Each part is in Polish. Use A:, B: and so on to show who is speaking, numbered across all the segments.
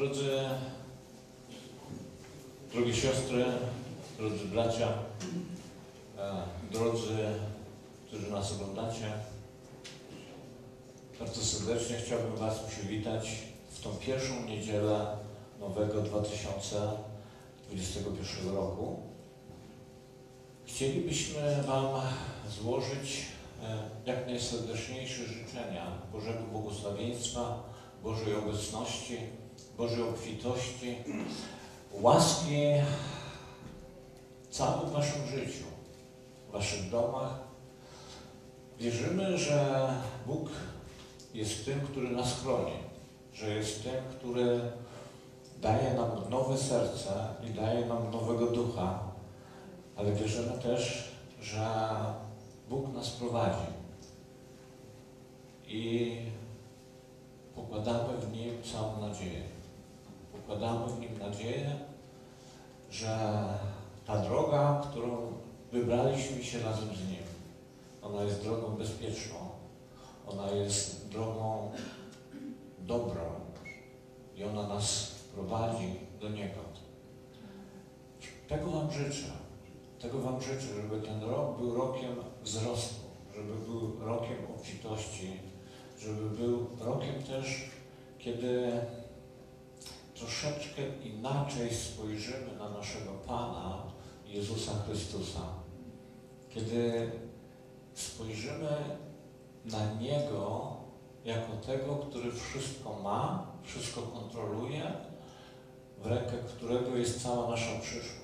A: Drodzy, drogie siostry, drodzy bracia, e, drodzy, którzy nas oglądacie, bardzo serdecznie chciałbym Was przywitać w tą pierwszą niedzielę nowego 2021 roku. Chcielibyśmy Wam złożyć e, jak najserdeczniejsze życzenia Bożego błogosławieństwa, Bożej obecności, Bożej obfitości, łaski w całym Waszym życiu, w Waszych domach. Wierzymy, że Bóg jest tym, który nas chroni, że jest tym, który daje nam nowe serce i daje nam nowego ducha, ale wierzymy też, że Bóg nas prowadzi i pokładamy w Nim całą nadzieję. Pokładamy w Nim nadzieję, że ta droga, którą wybraliśmy się razem z Nim, ona jest drogą bezpieczną, ona jest drogą dobrą i ona nas prowadzi do Niego. Tego Wam życzę. Tego Wam życzę, żeby ten rok był rokiem wzrostu, żeby był rokiem obfitości, żeby był rokiem też, kiedy troszeczkę inaczej spojrzymy na naszego Pana Jezusa Chrystusa. Kiedy spojrzymy na Niego jako tego, który wszystko ma, wszystko kontroluje, w rękę którego jest cała nasza przyszłość.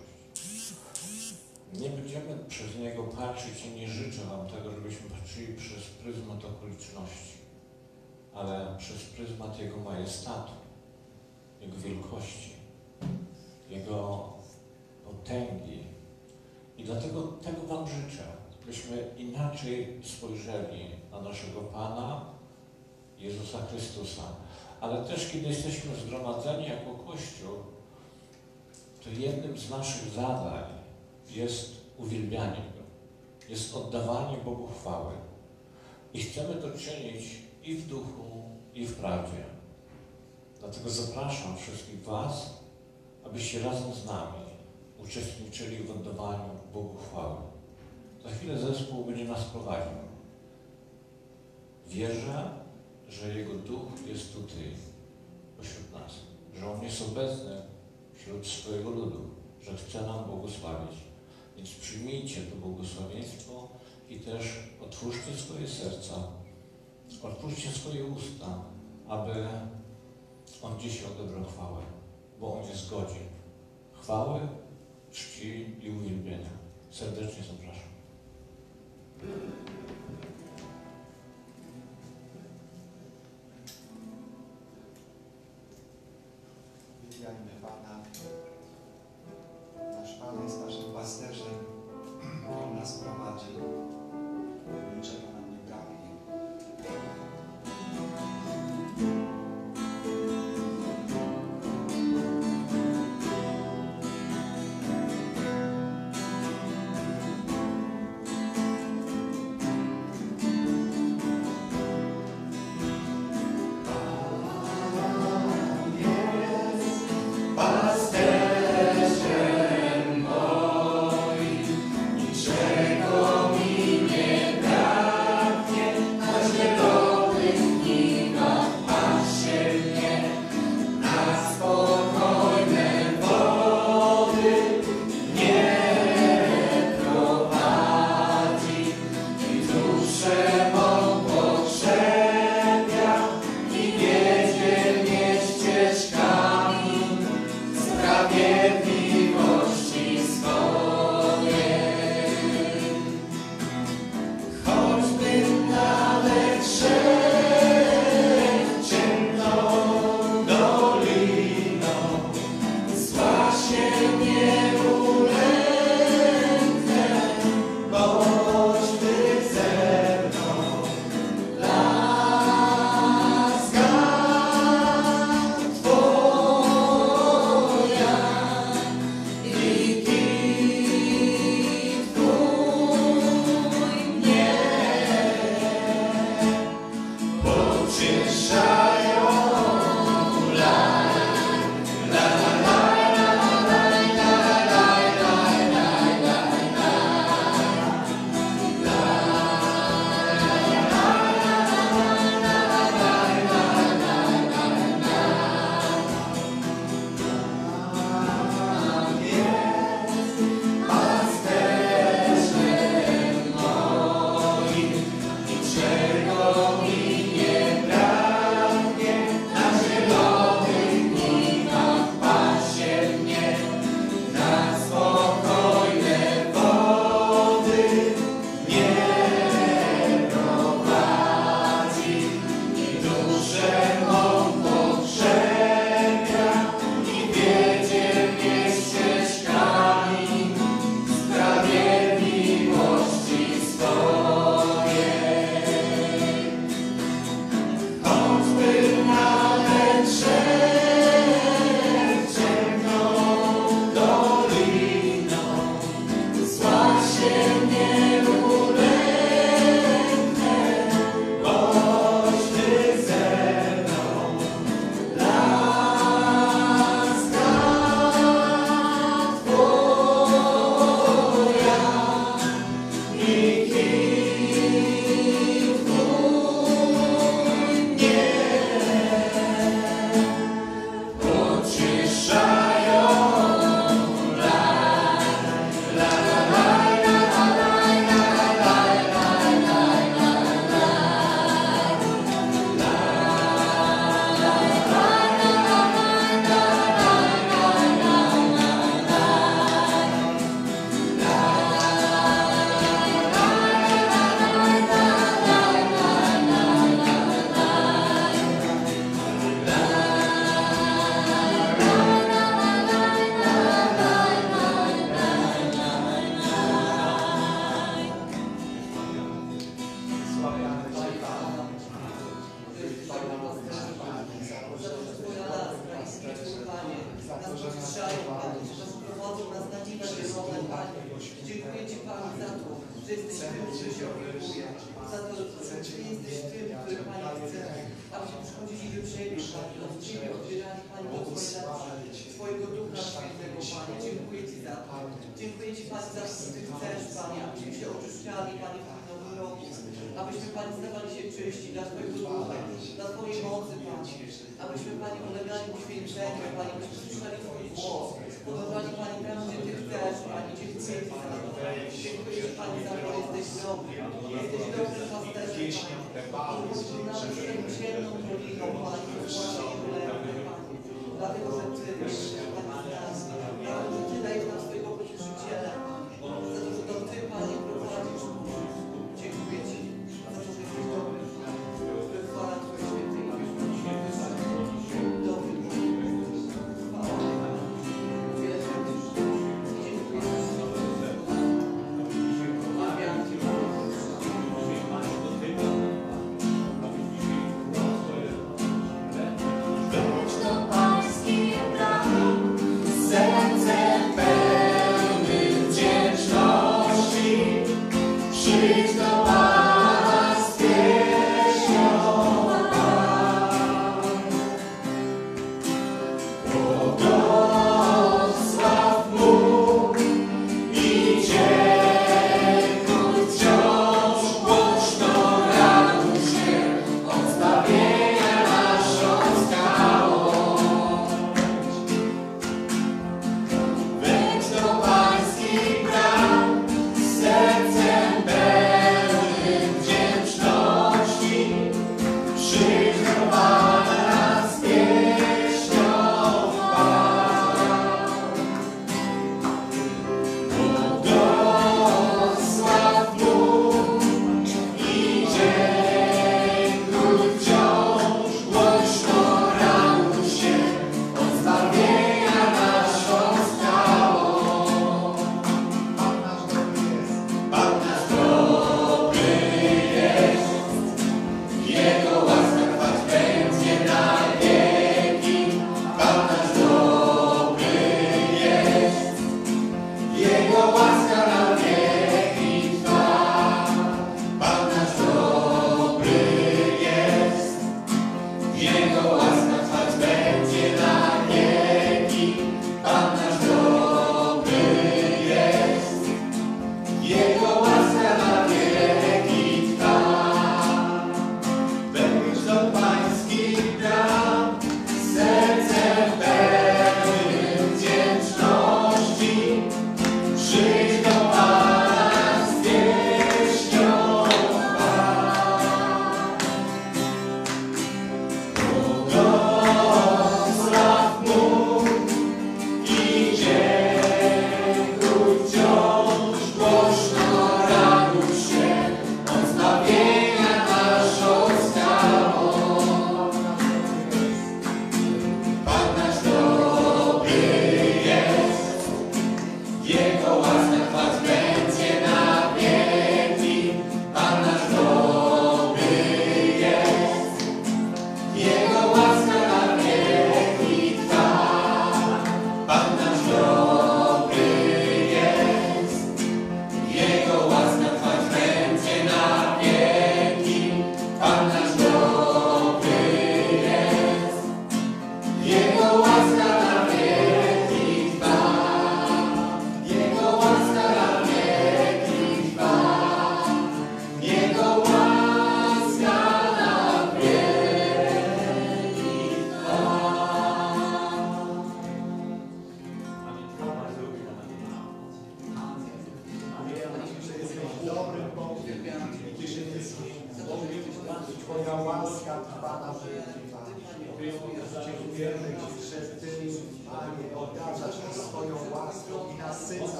A: Nie będziemy przez Niego patrzeć i nie życzę Wam tego, żebyśmy patrzyli przez pryzmat okoliczności, ale przez pryzmat Jego majestatu, Jego wielkości, Jego potęgi. I dlatego tego Wam życzę, byśmy inaczej spojrzeli na naszego Pana, Jezusa Chrystusa. Ale też, kiedy jesteśmy zgromadzeni jako Kościół, to jednym z naszych zadań jest uwielbianie Go, jest oddawanie Bogu chwały. I chcemy to czynić i w duchu, i w prawdzie. Dlatego zapraszam wszystkich Was, abyście razem z nami uczestniczyli w oddawaniu Bogu chwały. Za chwilę zespół będzie nas prowadził. Wierzę, że Jego Duch jest tutaj, pośród nas, że On jest obecny wśród swojego ludu, że chce nam błogosławić. Więc przyjmijcie to błogosławieństwo i też otwórzcie swoje serca, otwórzcie swoje usta, aby On dzisiaj odebrał chwałę, bo On jest godzien chwały, czci i uwielbienia. Serdecznie zapraszam.
B: Uwielbiajmy Pana. Nasz Pan jest naszym pasterzem. On nas prowadzi. Niczego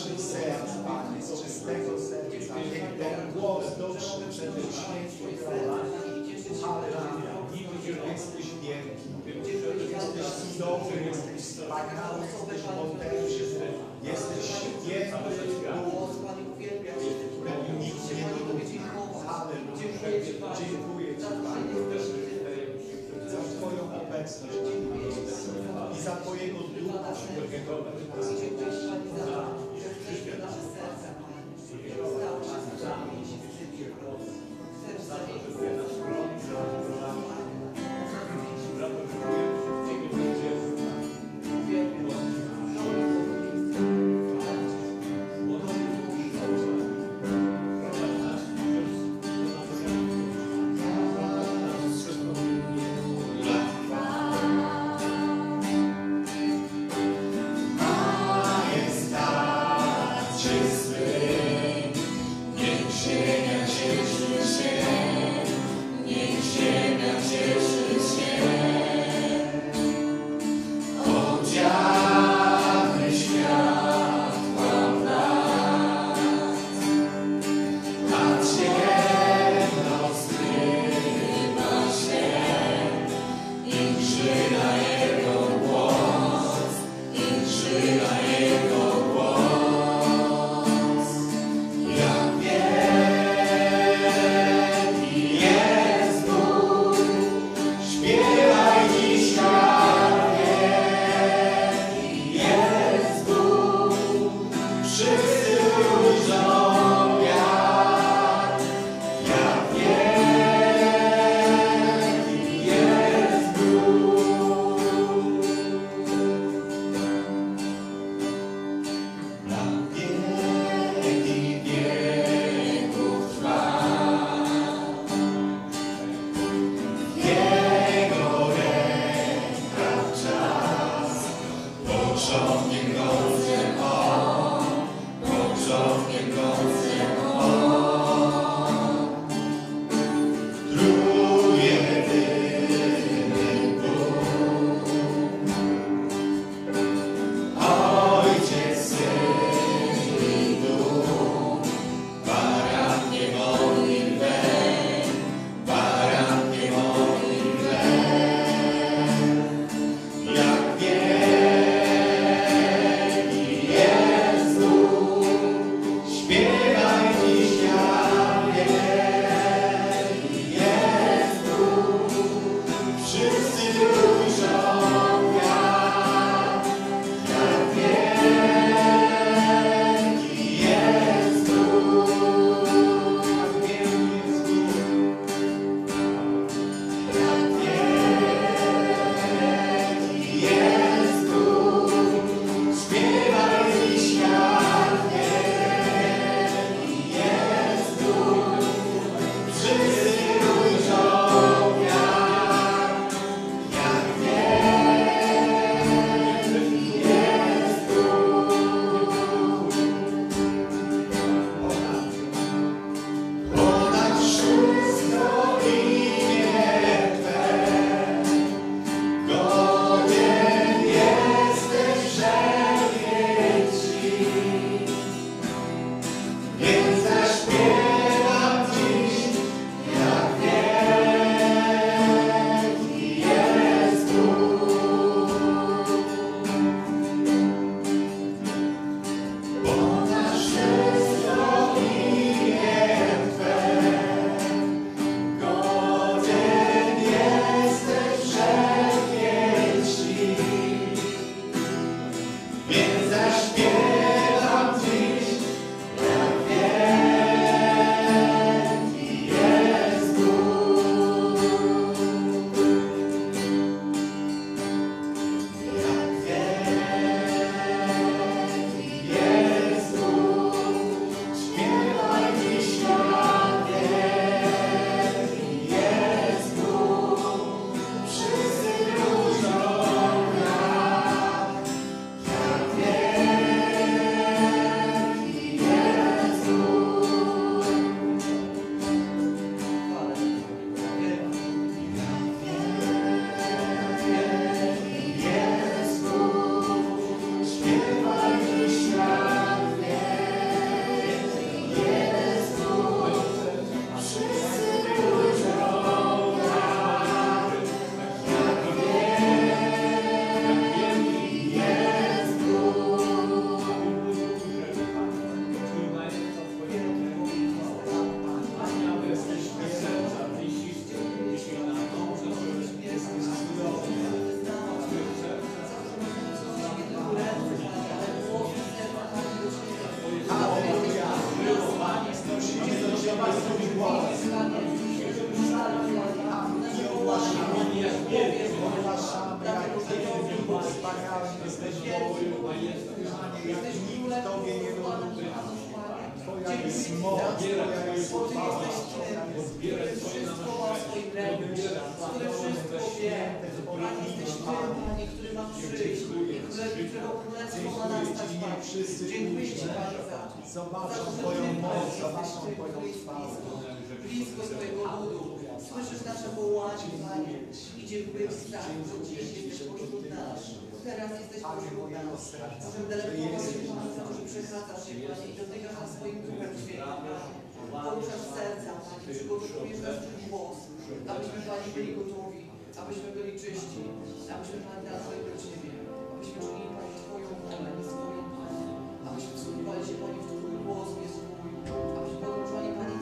C: Z
D: jak nikt Tobie nie równy. Twoja jest moc, Twoja jest chwała,
C: który wszystko ma w swoim ręku, który wszystko wie. Panie, jesteś Ty, Panie, który ma przyjść, którego królestwo ma nastać, Panie. Dziękuję Ci, Panie, za to. Za to,
D: Twoją moc, zobaczą
C: jesteś
D: Twoją chwałę.
C: blisko, swojego ludu. Słyszysz nasze wołanie, Panie. Idzie być tak, że dziś jesteś pośród nas. Teraz jesteś pośród nas. Możemy delegować to, że przechadzasz się, Panie, i dotykasz nas swoim Duchem Świętym. Poruszasz serca, Panie, przygotowujesz nasz głos, abyśmy, Panie, byli gotowi, abyśmy byli czyści, abyśmy, Panie, należeli do Ciebie, abyśmy czynili, Panie, Twoją wolę, nie swoją, Panie, abyśmy wsłuchiwali się, Panie, w Twój głos, nie swój, abyśmy podróżowali, Panie,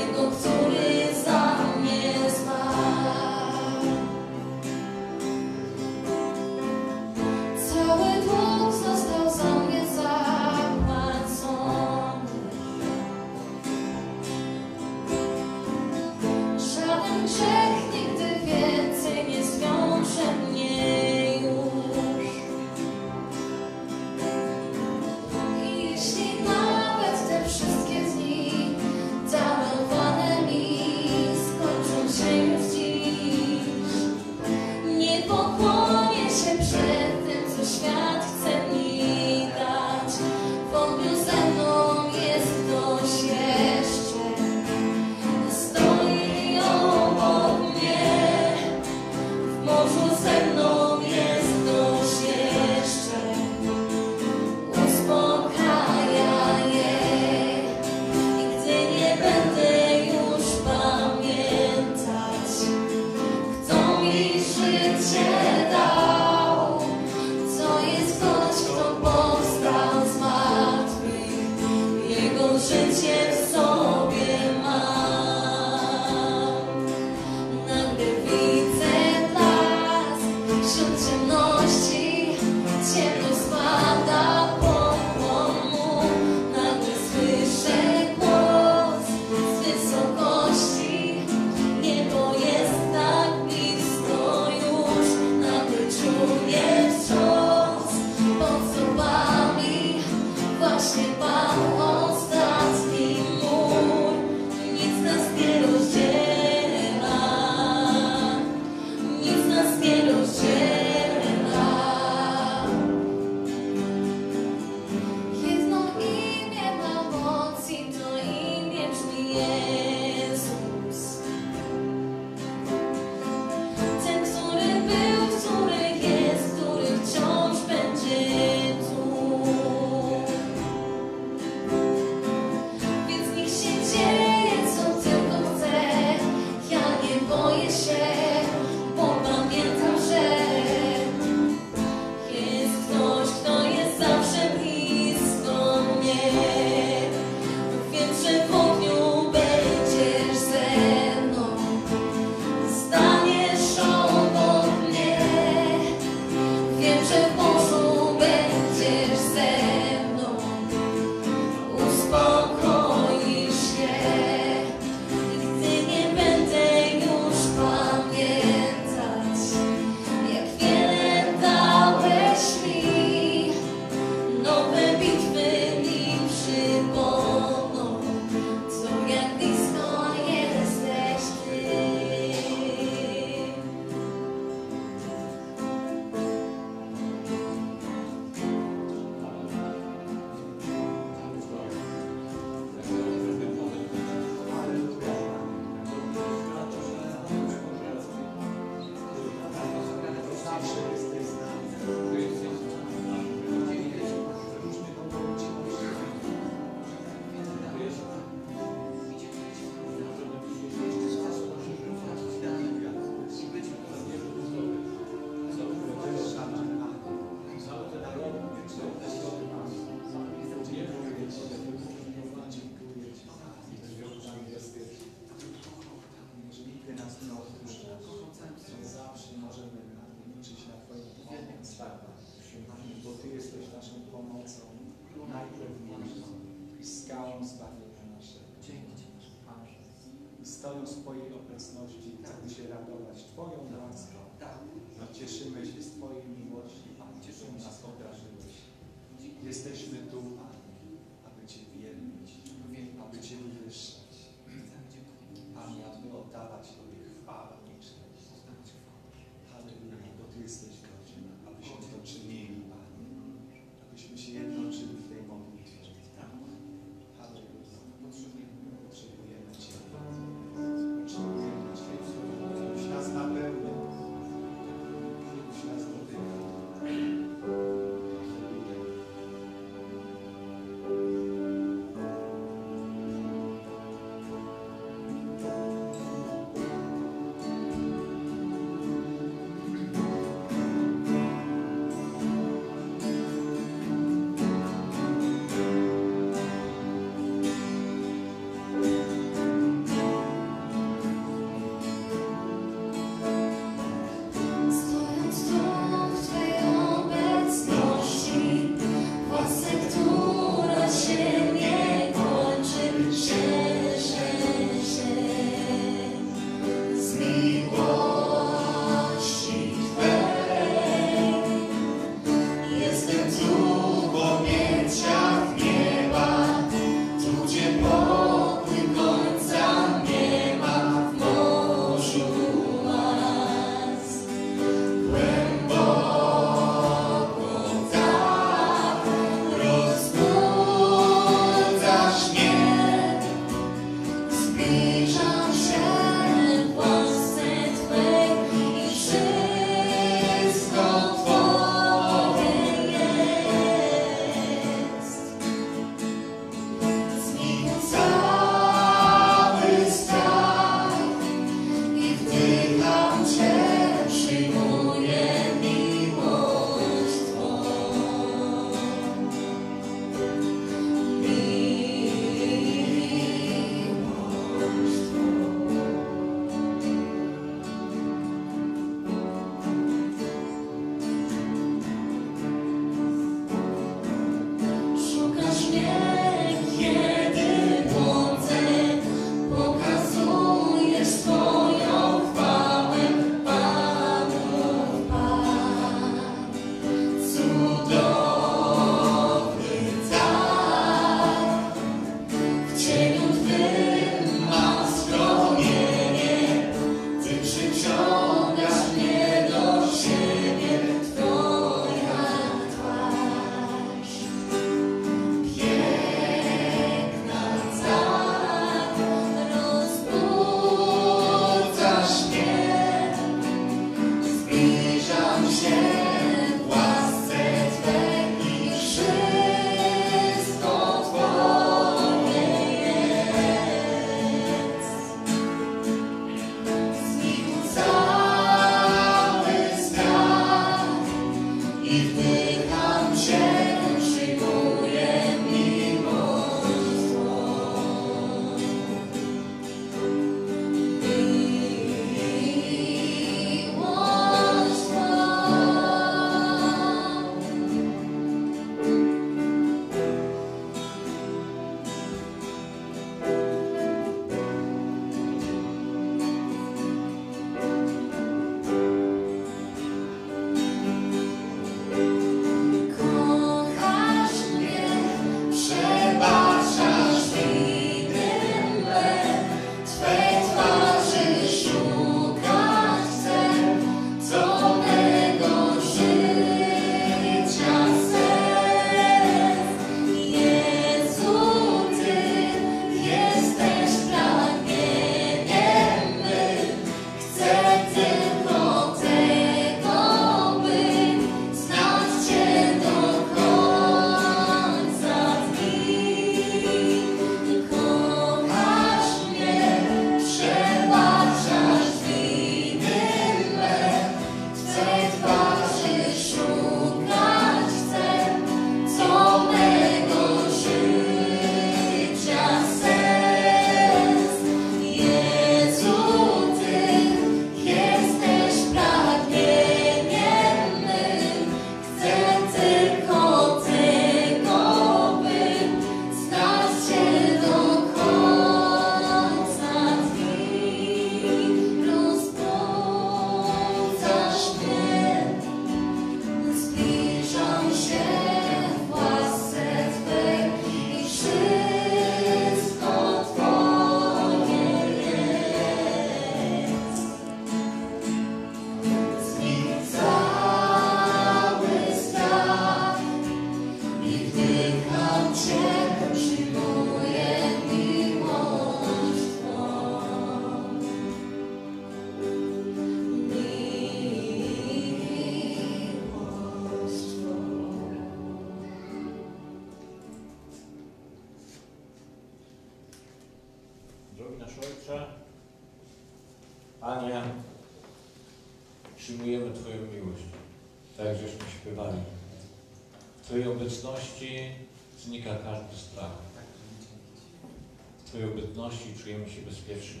A: czujemy się bezpieczni.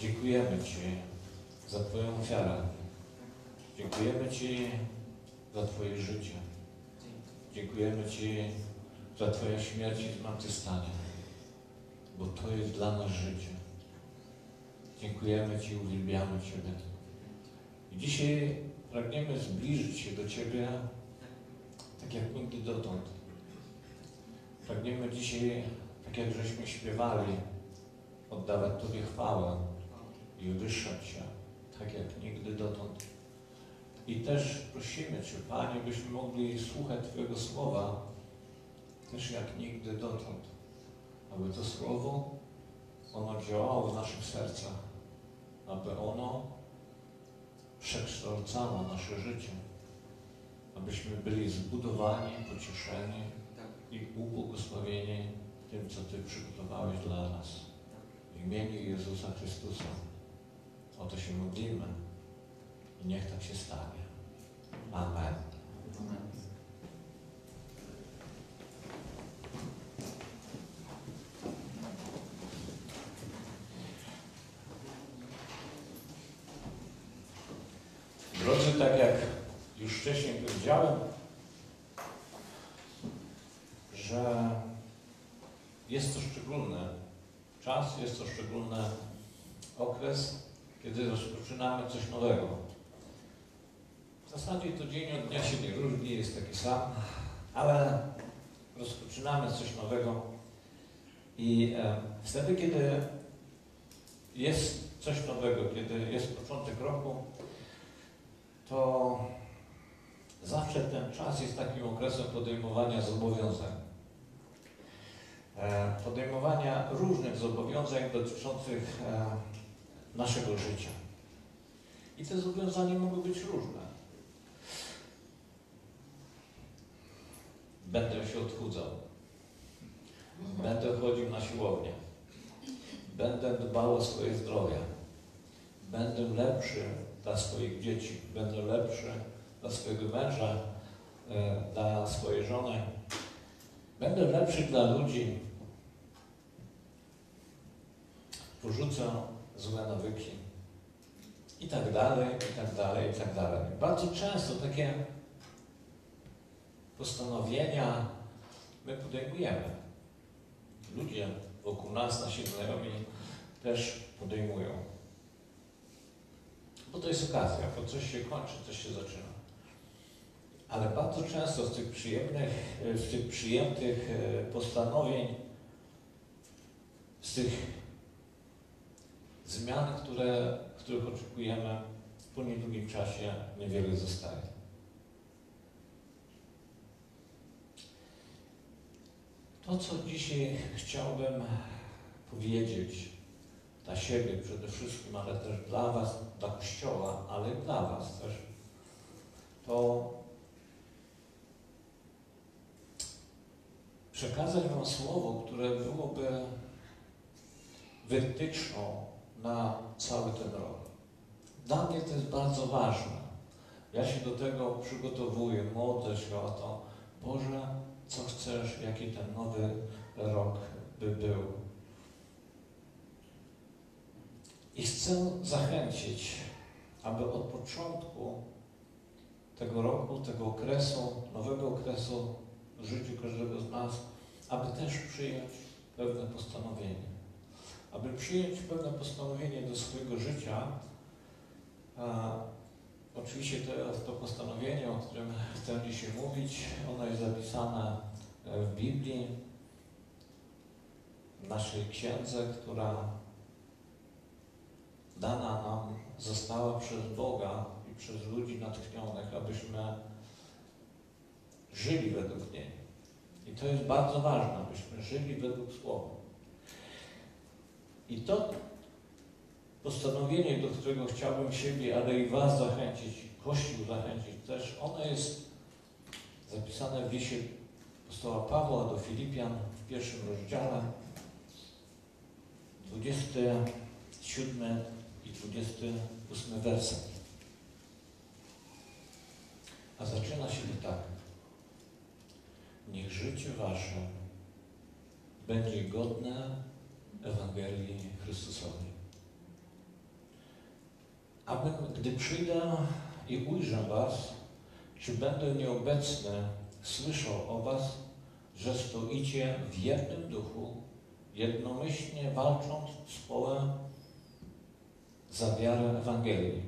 A: Dziękujemy Ci za Twoją ofiarę. Dziękujemy Ci za Twoje życie. Dziękujemy Ci za Twoją śmierć i zmartwychwstanie, bo to jest dla nas życie. Dziękujemy Ci, uwielbiamy Ciebie. I dzisiaj pragniemy zbliżyć się do Ciebie tak jak nigdy dotąd. Pragniemy dzisiaj, tak jak żeśmy śpiewali, oddawać Tobie chwałę i wywyższać się, tak jak nigdy dotąd. I też prosimy Cię, Panie, byśmy mogli słuchać Twojego słowa, też jak nigdy dotąd, aby to słowo, ono działało w naszych sercach, aby ono przekształcało nasze życie, abyśmy byli zbudowani, pocieszeni i ubłogosławieni tym, co Ty przygotowałeś dla nas. W imieniu Jezusa Chrystusa. O to się modlimy i niech tak się stanie. Amen. Drodzy, tak jak już wcześniej powiedziałem, że jest to szczególny czas, jest to szczególny okres, kiedy rozpoczynamy coś nowego. W zasadzie to dzień od dnia się nie różni, jest taki sam, ale rozpoczynamy coś nowego i e, wtedy, kiedy jest coś nowego, kiedy jest początek roku, to zawsze ten czas jest takim okresem podejmowania zobowiązań. E, Podejmowania różnych zobowiązań dotyczących e, naszego życia. I te zobowiązania mogą być różne. Będę się odchudzał. Będę chodził na siłownię. Będę dbał o swoje zdrowie. Będę lepszy dla swoich dzieci. Będę lepszy dla swojego męża, e, dla swojej żony. Będę lepszy dla ludzi. Porzucę złe nawyki. I tak dalej, i tak dalej, i tak dalej. Bardzo często takie postanowienia my podejmujemy. Ludzie wokół nas, nasi znajomi też podejmują. Bo to jest okazja, bo coś się kończy, coś się zaczyna. Ale bardzo często z tych przyjemnych, z tych przyjętych e, postanowień, z tych zmian, które, których oczekujemy, po niedługim czasie niewiele zostaje. To, co dzisiaj chciałbym powiedzieć dla siebie przede wszystkim, ale też dla Was, dla Kościoła, ale dla Was też, to przekazać Wam słowo, które byłoby wytyczną na cały ten rok. Dla mnie to jest bardzo ważne. Ja się do tego przygotowuję, modlę się o to. Boże, co chcesz, jaki ten nowy rok by był. I chcę zachęcić, aby od początku tego roku, tego okresu, nowego okresu w życiu każdego z nas, aby też przyjąć pewne postanowienie. Aby przyjąć pewne postanowienie do swojego życia, a, oczywiście to, postanowienie, o którym chcę dzisiaj mówić, ono jest zapisane e, w Biblii, w naszej księdze, która dana nam została przez Boga i przez ludzi natchnionych, abyśmy żyli według niej. I to jest bardzo ważne, abyśmy żyli według Słowa. I to postanowienie, do którego chciałbym siebie, ale i Was zachęcić, Kościół zachęcić też, ono jest zapisane w liście apostoła Pawła do Filipian w pierwszym rozdziale, 27 i 28 werset. A zaczyna się tak. Niech życie Wasze będzie godne Ewangelii Chrystusowej. Abym, gdy przyjdę i ujrzę Was, czy będę nieobecny, słyszał o Was, że stoicie w jednym duchu, jednomyślnie walcząc z połem za wiarę Ewangelii.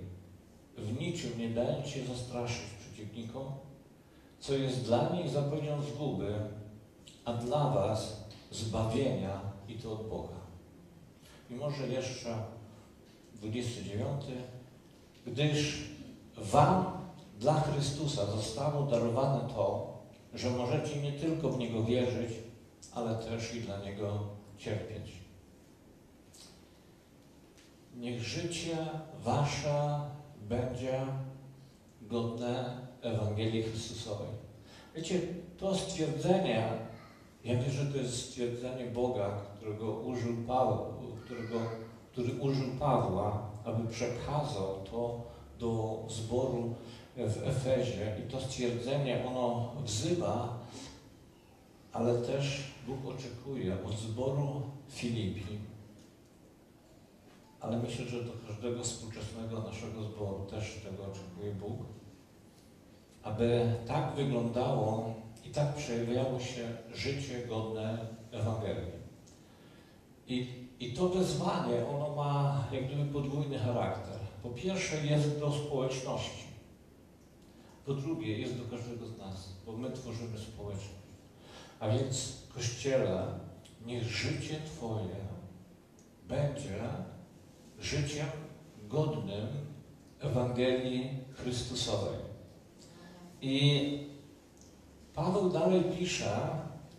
A: W niczym nie dając się zastraszyć przeciwnikom, co jest dla nich zapewnią zguby, a dla Was zbawienia i to od Boga. I może jeszcze 29. Gdyż Wam dla Chrystusa zostało darowane to, że możecie nie tylko w Niego wierzyć, ale też i dla Niego cierpieć. Niech życie Wasze będzie godne Ewangelii Chrystusowej. Wiecie, to stwierdzenie, ja wierzę, że to jest stwierdzenie Boga, którego użył Paweł, którego, który użył Pawła, aby przekazał to do zboru w Efezie. I to stwierdzenie, ono wzywa, ale też Bóg oczekuje od zboru Filipi, ale myślę, że do każdego współczesnego naszego zboru też tego oczekuje Bóg, aby tak wyglądało i tak przejawiało się życie godne Ewangelii. I, I to wezwanie, ono ma jak gdyby podwójny charakter. Po pierwsze jest do społeczności. Po drugie jest do każdego z nas, bo my tworzymy społeczność. A więc Kościele, niech życie Twoje będzie życiem godnym Ewangelii Chrystusowej. I Paweł dalej pisze,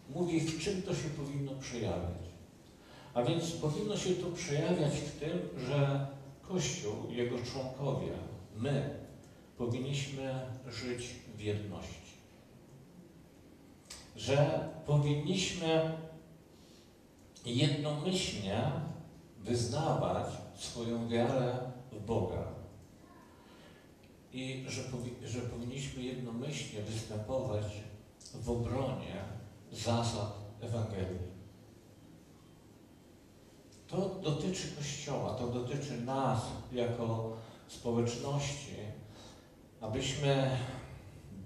A: mówi, w czym to się powinno przejawiać. A więc powinno się to przejawiać w tym, że Kościół, jego członkowie, my powinniśmy żyć w jedności. Że powinniśmy jednomyślnie wyznawać swoją wiarę w Boga. I że, powi- że powinniśmy jednomyślnie występować w obronie zasad Ewangelii. To dotyczy Kościoła, to dotyczy nas jako społeczności, abyśmy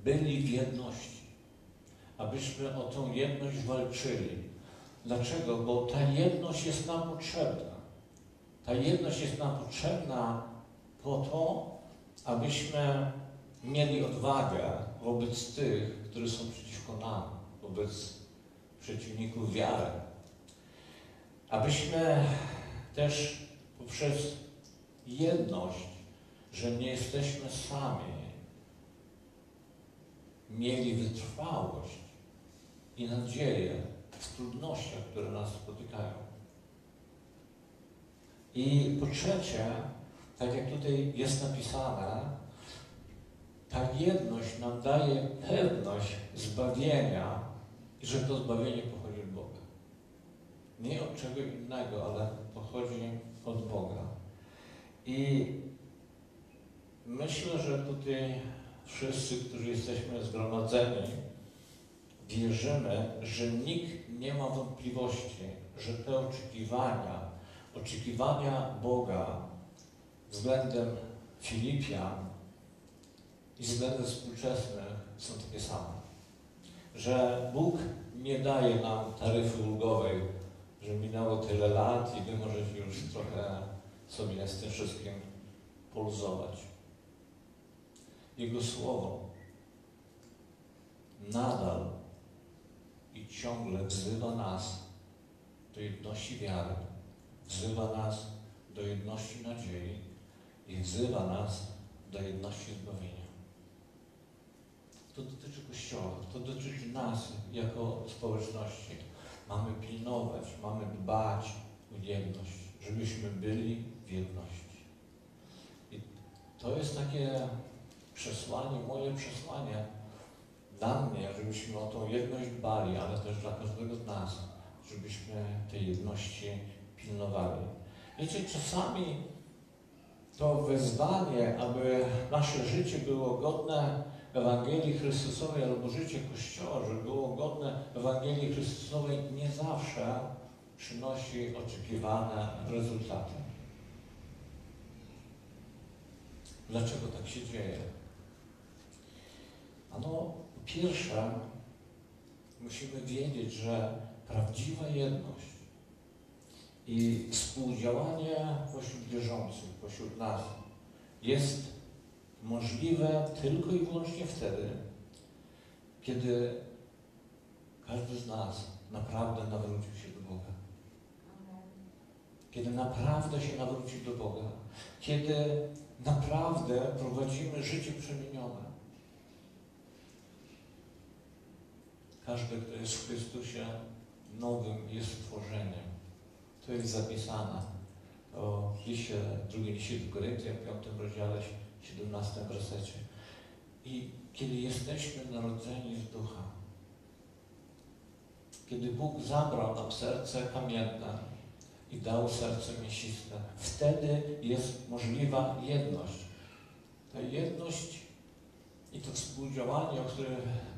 A: byli w jedności, abyśmy o tą jedność walczyli. Dlaczego? Bo ta jedność jest nam potrzebna. Ta jedność jest nam potrzebna po to, abyśmy mieli odwagę wobec tych, którzy są przeciwko nam, wobec przeciwników wiary. Abyśmy też poprzez jedność, że nie jesteśmy sami, mieli wytrwałość i nadzieję w trudnościach, które nas spotykają. I po trzecie, tak jak tutaj jest napisane, ta jedność nam daje pewność zbawienia i że to zbawienie. Nie od czego innego, ale pochodzi od Boga. I myślę, że tutaj wszyscy, którzy jesteśmy zgromadzeni, wierzymy, że nikt nie ma wątpliwości, że te oczekiwania, oczekiwania Boga względem Filipian i względem współczesnych są takie same. Że Bóg nie daje nam taryfy ulgowej, że minęło tyle lat i wy możecie już trochę sobie z tym wszystkim poluzować. Jego Słowo nadal i ciągle wzywa nas do jedności wiary, wzywa nas do jedności nadziei i wzywa nas do jedności zbawienia. To dotyczy Kościoła, to dotyczy nas jako społeczności. Mamy pilnować, mamy dbać o jedność, żebyśmy byli w jedności. I to jest takie przesłanie, moje przesłanie dla mnie, żebyśmy o tą jedność dbali, ale też dla każdego z nas, żebyśmy tej jedności pilnowali. Wiecie, czasami to wezwanie, aby nasze życie było godne Ewangelii Chrystusowej albo życie Kościoła, żeby było godne Ewangelii Chrystusowej, nie zawsze przynosi oczekiwane rezultaty. Dlaczego tak się dzieje? Ano, pierwsze, musimy wiedzieć, że prawdziwa jedność i współdziałanie pośród wierzących, pośród nas jest możliwe tylko i wyłącznie wtedy, kiedy każdy z nas naprawdę nawrócił się do Boga. Kiedy naprawdę się nawrócił do Boga. Kiedy naprawdę prowadzimy życie przemienione. Każdy, kto jest w Chrystusie, nowym jest stworzeniem. To jest zapisane o liście, drugim liście do Koryntian, piątym rozdziale, 17 wersecie. I kiedy jesteśmy narodzeni z ducha, kiedy Bóg zabrał nam serce kamienne i dał serce mięsiste, wtedy jest możliwa jedność. Ta jedność i to współdziałanie,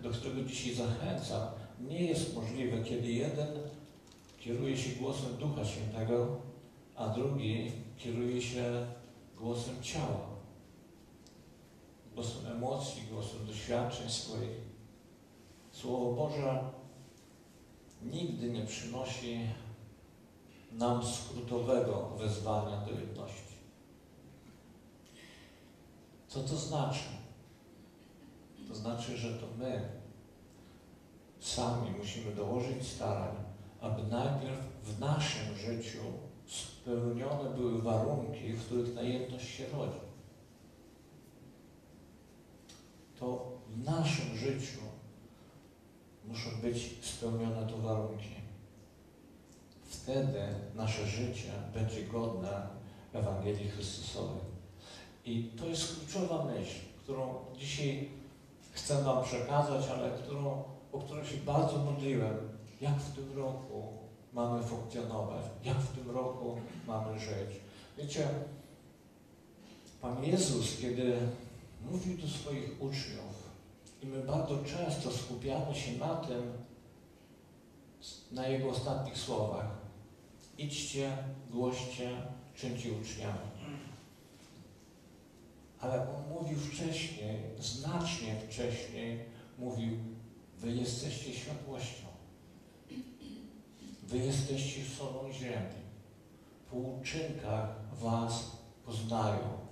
A: do którego dzisiaj zachęcam, nie jest możliwe, kiedy jeden kieruje się głosem Ducha Świętego, a drugi kieruje się głosem ciała, głosem emocji, głosem doświadczeń swoich. Słowo Boże nigdy nie przynosi nam skrótowego wezwania do jedności. Co to znaczy? To znaczy, że to my sami musimy dołożyć starań, aby najpierw w naszym życiu spełnione były warunki, w których ta jedność się rodzi. To w naszym życiu muszą być spełnione te warunki. Wtedy nasze życie będzie godne Ewangelii Chrystusowej. I to jest kluczowa myśl, którą dzisiaj chcę Wam przekazać, ale którą, o którą się bardzo modliłem, jak w tym roku mamy funkcjonować, jak w tym roku mamy żyć. Wiecie, Pan Jezus, kiedy mówił do swoich uczniów, i my bardzo często skupiamy się na tym, na Jego ostatnich słowach. Idźcie, głoście, czyńcie uczniami. Ale On mówił wcześniej, znacznie wcześniej, mówił, wy jesteście światłością. Wy jesteście solą ziemi. Po uczynkach was poznają.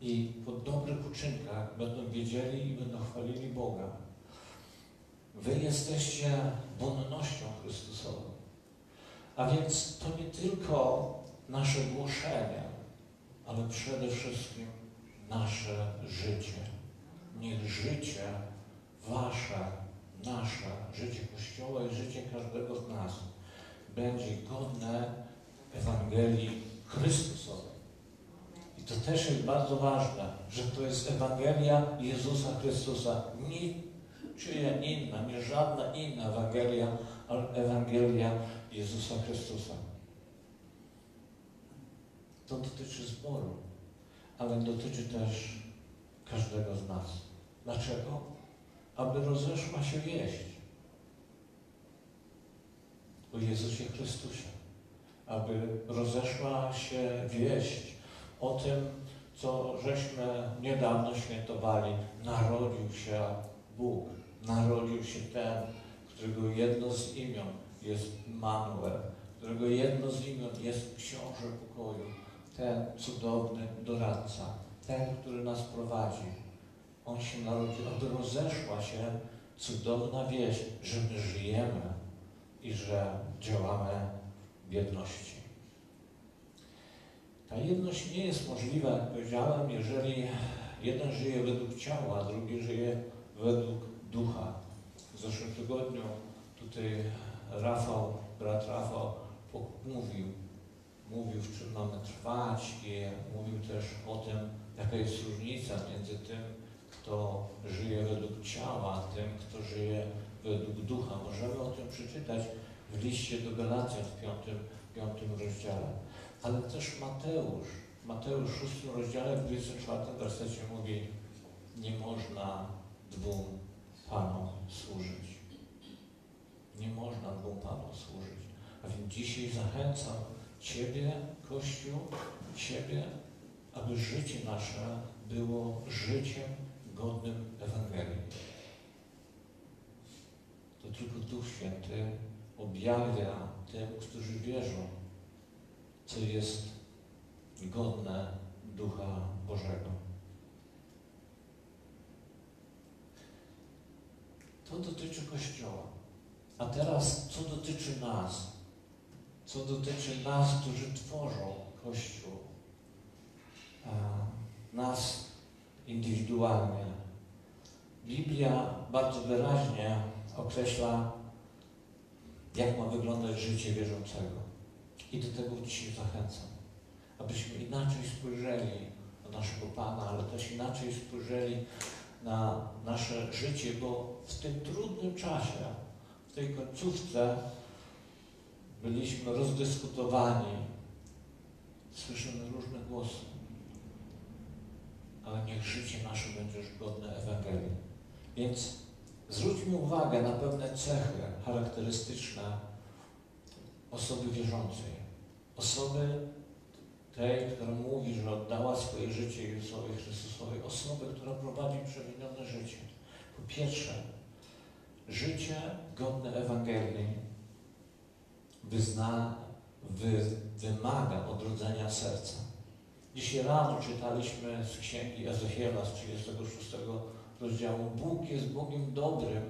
A: I po dobrych uczynkach będą wiedzieli i będą chwalili Boga. Wy jesteście wonnością Chrystusową. A więc to nie tylko nasze głoszenie, ale przede wszystkim nasze życie. Niech życie wasze, nasze, życie Kościoła i życie każdego z nas będzie godne Ewangelii Chrystusowej. To też jest bardzo ważne, że to jest Ewangelia Jezusa Chrystusa. Nie czyja inna, nie żadna inna Ewangelia, ale Ewangelia Jezusa Chrystusa. To dotyczy zboru, ale dotyczy też każdego z nas. Dlaczego? Aby rozeszła się wieść o Jezusie Chrystusie. Aby rozeszła się wieść o tym, co żeśmy niedawno świętowali. Narodził się Bóg, narodził się ten, którego jedno z imion jest Manuel, którego jedno z imion jest Książę Pokoju, ten cudowny doradca, ten, który nas prowadzi. On się narodził, aby rozeszła się cudowna wieść, że my żyjemy i że działamy w jedności. Ta jedność nie jest możliwa, jak powiedziałem, jeżeli jeden żyje według ciała, a drugi żyje według ducha. W zeszłym tygodniu tutaj Rafał, brat Rafał mówił, mówił w czym mamy trwać i mówił też o tym, jaka jest różnica między tym, kto żyje według ciała, a tym, kto żyje według ducha. Możemy o tym przeczytać w liście do Galacjan w piątym, piątym rozdziale. Ale też Mateusz, Mateusz w szóstym rozdziale, w 24 wersecie mówi, nie można dwóm Panom służyć. Nie można dwóm Panom służyć. A więc dzisiaj zachęcam Ciebie, Kościół, Ciebie, aby życie nasze było życiem godnym Ewangelii. To tylko Duch Święty objawia tym, którzy wierzą, co jest godne Ducha Bożego. To dotyczy Kościoła. A teraz, co dotyczy nas? Co dotyczy nas, którzy tworzą Kościół? Nas indywidualnie. Biblia bardzo wyraźnie określa, jak ma wyglądać życie wierzącego. I do tego dzisiaj zachęcam, abyśmy inaczej spojrzeli na naszego Pana, ale też inaczej spojrzeli na nasze życie, bo w tym trudnym czasie, w tej końcówce byliśmy rozdyskutowani, słyszymy różne głosy, ale niech życie nasze będzie godne Ewangelii. Więc zwróćmy uwagę na pewne cechy charakterystyczne osoby wierzącej. Osoby tej, która mówi, że oddała swoje życie Jezusowi Chrystusowi. Osoby, która prowadzi przemienione życie. Po pierwsze, życie godne Ewangelii wyzna, wy, wymaga odrodzenia serca. Dzisiaj rano czytaliśmy z księgi Ezechiela z 36 rozdziału. Bóg jest Bogiem dobrym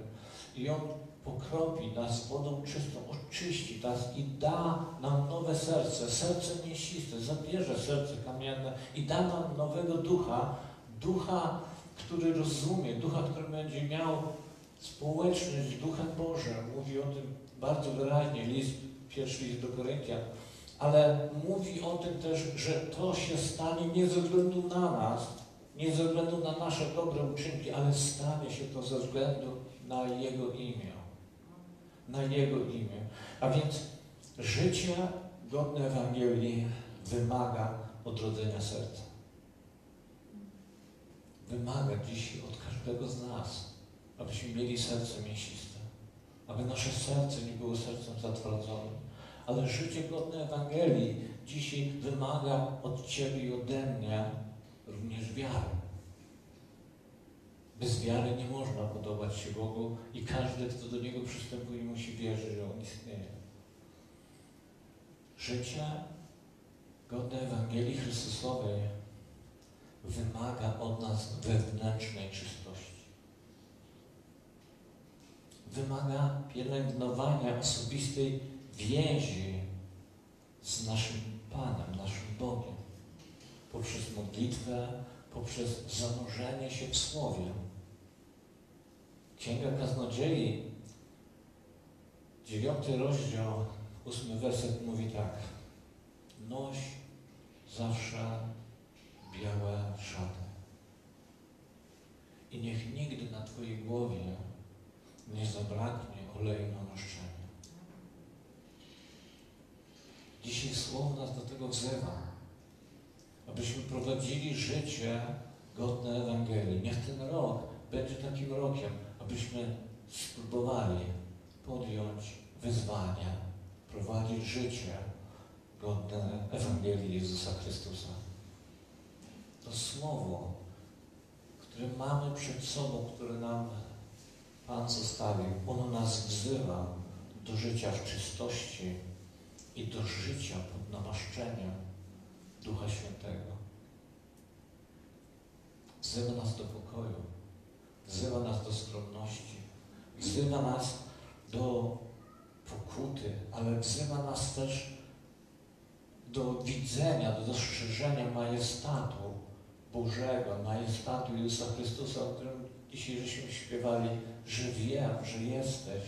A: i On pokropi nas wodą czystą, oczyści nas i da nam nowe serce, serce mięsiste, zabierze serce kamienne i da nam nowego ducha, ducha, który rozumie, ducha, który będzie miał społeczność z Duchem Bożym. Mówi o tym bardzo wyraźnie list, pierwszy list do Koryntian. Ale mówi o tym też, że to się stanie nie ze względu na nas, nie ze względu na nasze dobre uczynki, ale stanie się to ze względu na Jego imię. Na Jego imię. A więc życie godne Ewangelii wymaga odrodzenia serca. Wymaga dzisiaj od każdego z nas, abyśmy mieli serce mięsiste, aby nasze serce nie było sercem zatwardzonym. Ale życie godne Ewangelii dzisiaj wymaga od Ciebie i ode mnie również wiary. Bez wiary nie można podobać się Bogu i każdy, kto do Niego przystępuje, musi wierzyć, że On istnieje. Życie godne Ewangelii Chrystusowej wymaga od nas wewnętrznej czystości. Wymaga pielęgnowania osobistej więzi z naszym Panem, naszym Bogiem. Poprzez modlitwę, poprzez zanurzenie się w Słowie. Księga Kaznodziei, dziewiąty rozdział, ósmy werset mówi tak. Noś zawsze białe szaty. I niech nigdy na Twojej głowie nie zabraknie oleju na noszczenie. Dzisiaj Słowo nas do tego wzywa, abyśmy prowadzili życie godne Ewangelii. Niech ten rok będzie takim rokiem, abyśmy spróbowali podjąć wyzwania, prowadzić życie godne Ewangelii Jezusa Chrystusa. To Słowo, które mamy przed sobą, które nam Pan zostawił, ono nas wzywa do życia w czystości i do życia pod namaszczeniem Ducha Świętego. Wzywa nas do pokoju, wzywa nas do skromności, wzywa nas do pokuty, ale wzywa nas też do widzenia, do dostrzeżenia majestatu Bożego, majestatu Jezusa Chrystusa, o którym Dzisiaj żeśmy śpiewali, że wiem, że jesteś,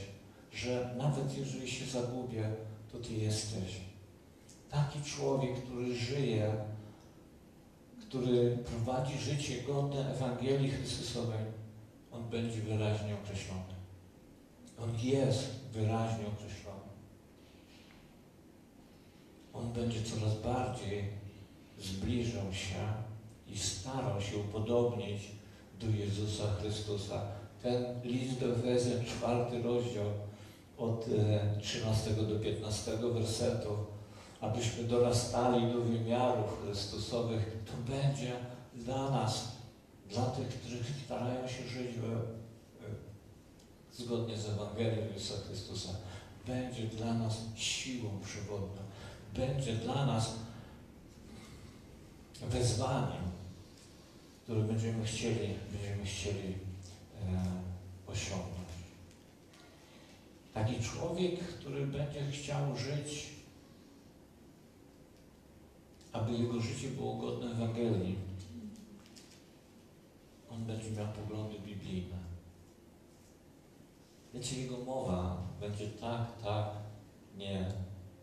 A: że nawet jeżeli się zagubię, to Ty jesteś. Taki człowiek, który żyje, który prowadzi życie godne Ewangelii Chrystusowej, będzie wyraźnie określony. On jest wyraźnie określony. On będzie coraz bardziej zbliżał się i starał się upodobnić do Jezusa Chrystusa. Ten list do Efezjan, czwarty rozdział, od e, 13 do 15 wersetu, abyśmy dorastali do wymiarów Chrystusowych, to będzie dla nas, dla tych, którzy starają się żyć w, zgodnie z Ewangelią Jezusa Chrystusa, będzie dla nas siłą przewodnią, będzie dla nas wezwaniem, które będziemy chcieli, będziemy chcieli e, osiągnąć. Taki człowiek, który będzie chciał żyć, aby jego życie było godne Ewangelii, on będzie miał poglądy biblijne. Wiecie, jego mowa będzie tak, tak, nie,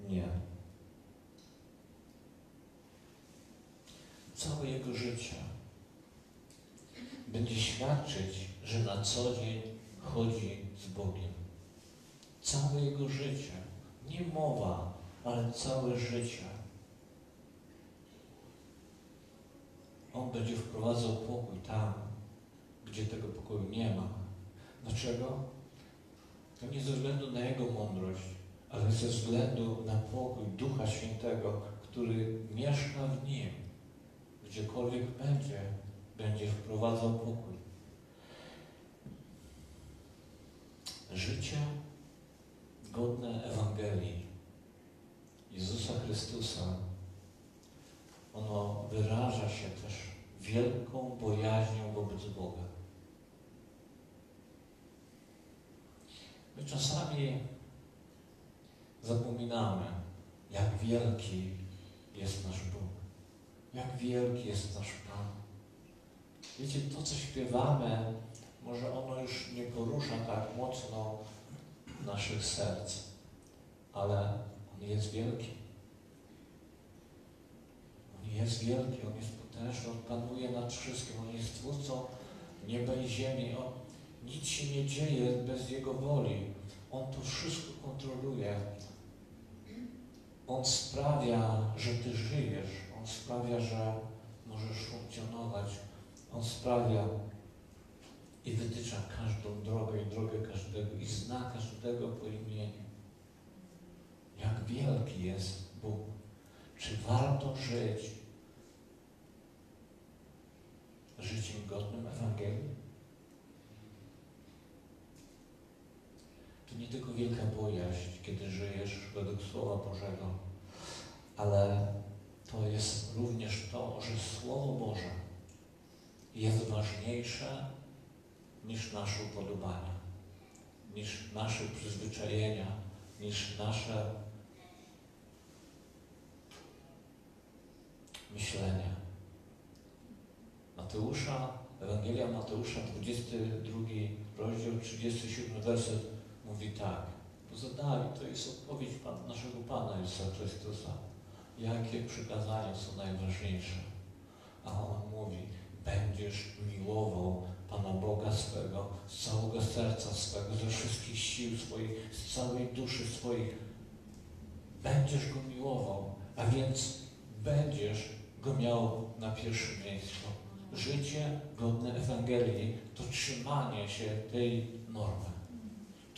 A: nie. Całe jego życie będzie świadczyć, że na co dzień chodzi z Bogiem. Całe jego życie, nie mowa, ale całe życie. On będzie wprowadzał pokój tam, gdzie tego pokoju nie ma. Dlaczego? To nie ze względu na jego mądrość, ale ze względu na pokój Ducha Świętego, który mieszka w nim. Gdziekolwiek będzie, będzie wprowadzał pokój. Życie godne Ewangelii Jezusa Chrystusa, ono wyraża się też wielką bojaźnią wobec Boga. My czasami zapominamy, jak wielki jest nasz Bóg, jak wielki jest nasz Pan. Wiecie, to co śpiewamy, może ono już nie porusza tak mocno naszych serc, ale On jest wielki. On jest wielki, On jest potężny, On panuje nad wszystkim, On jest twórcą nieba i ziemi. On, nic się nie dzieje bez Jego woli. On to wszystko kontroluje. On sprawia, że Ty żyjesz. On sprawia, że możesz funkcjonować. On sprawia i wytycza każdą drogę i drogę każdego i zna każdego po imieniu. Jak wielki jest Bóg. Czy warto żyć życiem godnym Ewangelii? To nie tylko wielka bojaźń, kiedy żyjesz według Słowa Bożego, ale to jest również to, że Słowo Boże jest ważniejsze niż nasze upodobania, niż nasze przyzwyczajenia, niż nasze myślenia. Mateusza, Ewangelia Mateusza, 22 rozdział, 37 werset mówi tak. Zadali, to jest odpowiedź Pan, naszego Pana Jezusa Chrystusa. Jakie przykazania są najważniejsze? A On mówi, będziesz miłował Pana Boga swego z całego serca swego, ze wszystkich sił swoich, z całej duszy swojej. Będziesz Go miłował, a więc będziesz Go miał na pierwszym miejscu. Życie godne Ewangelii to trzymanie się tej normy.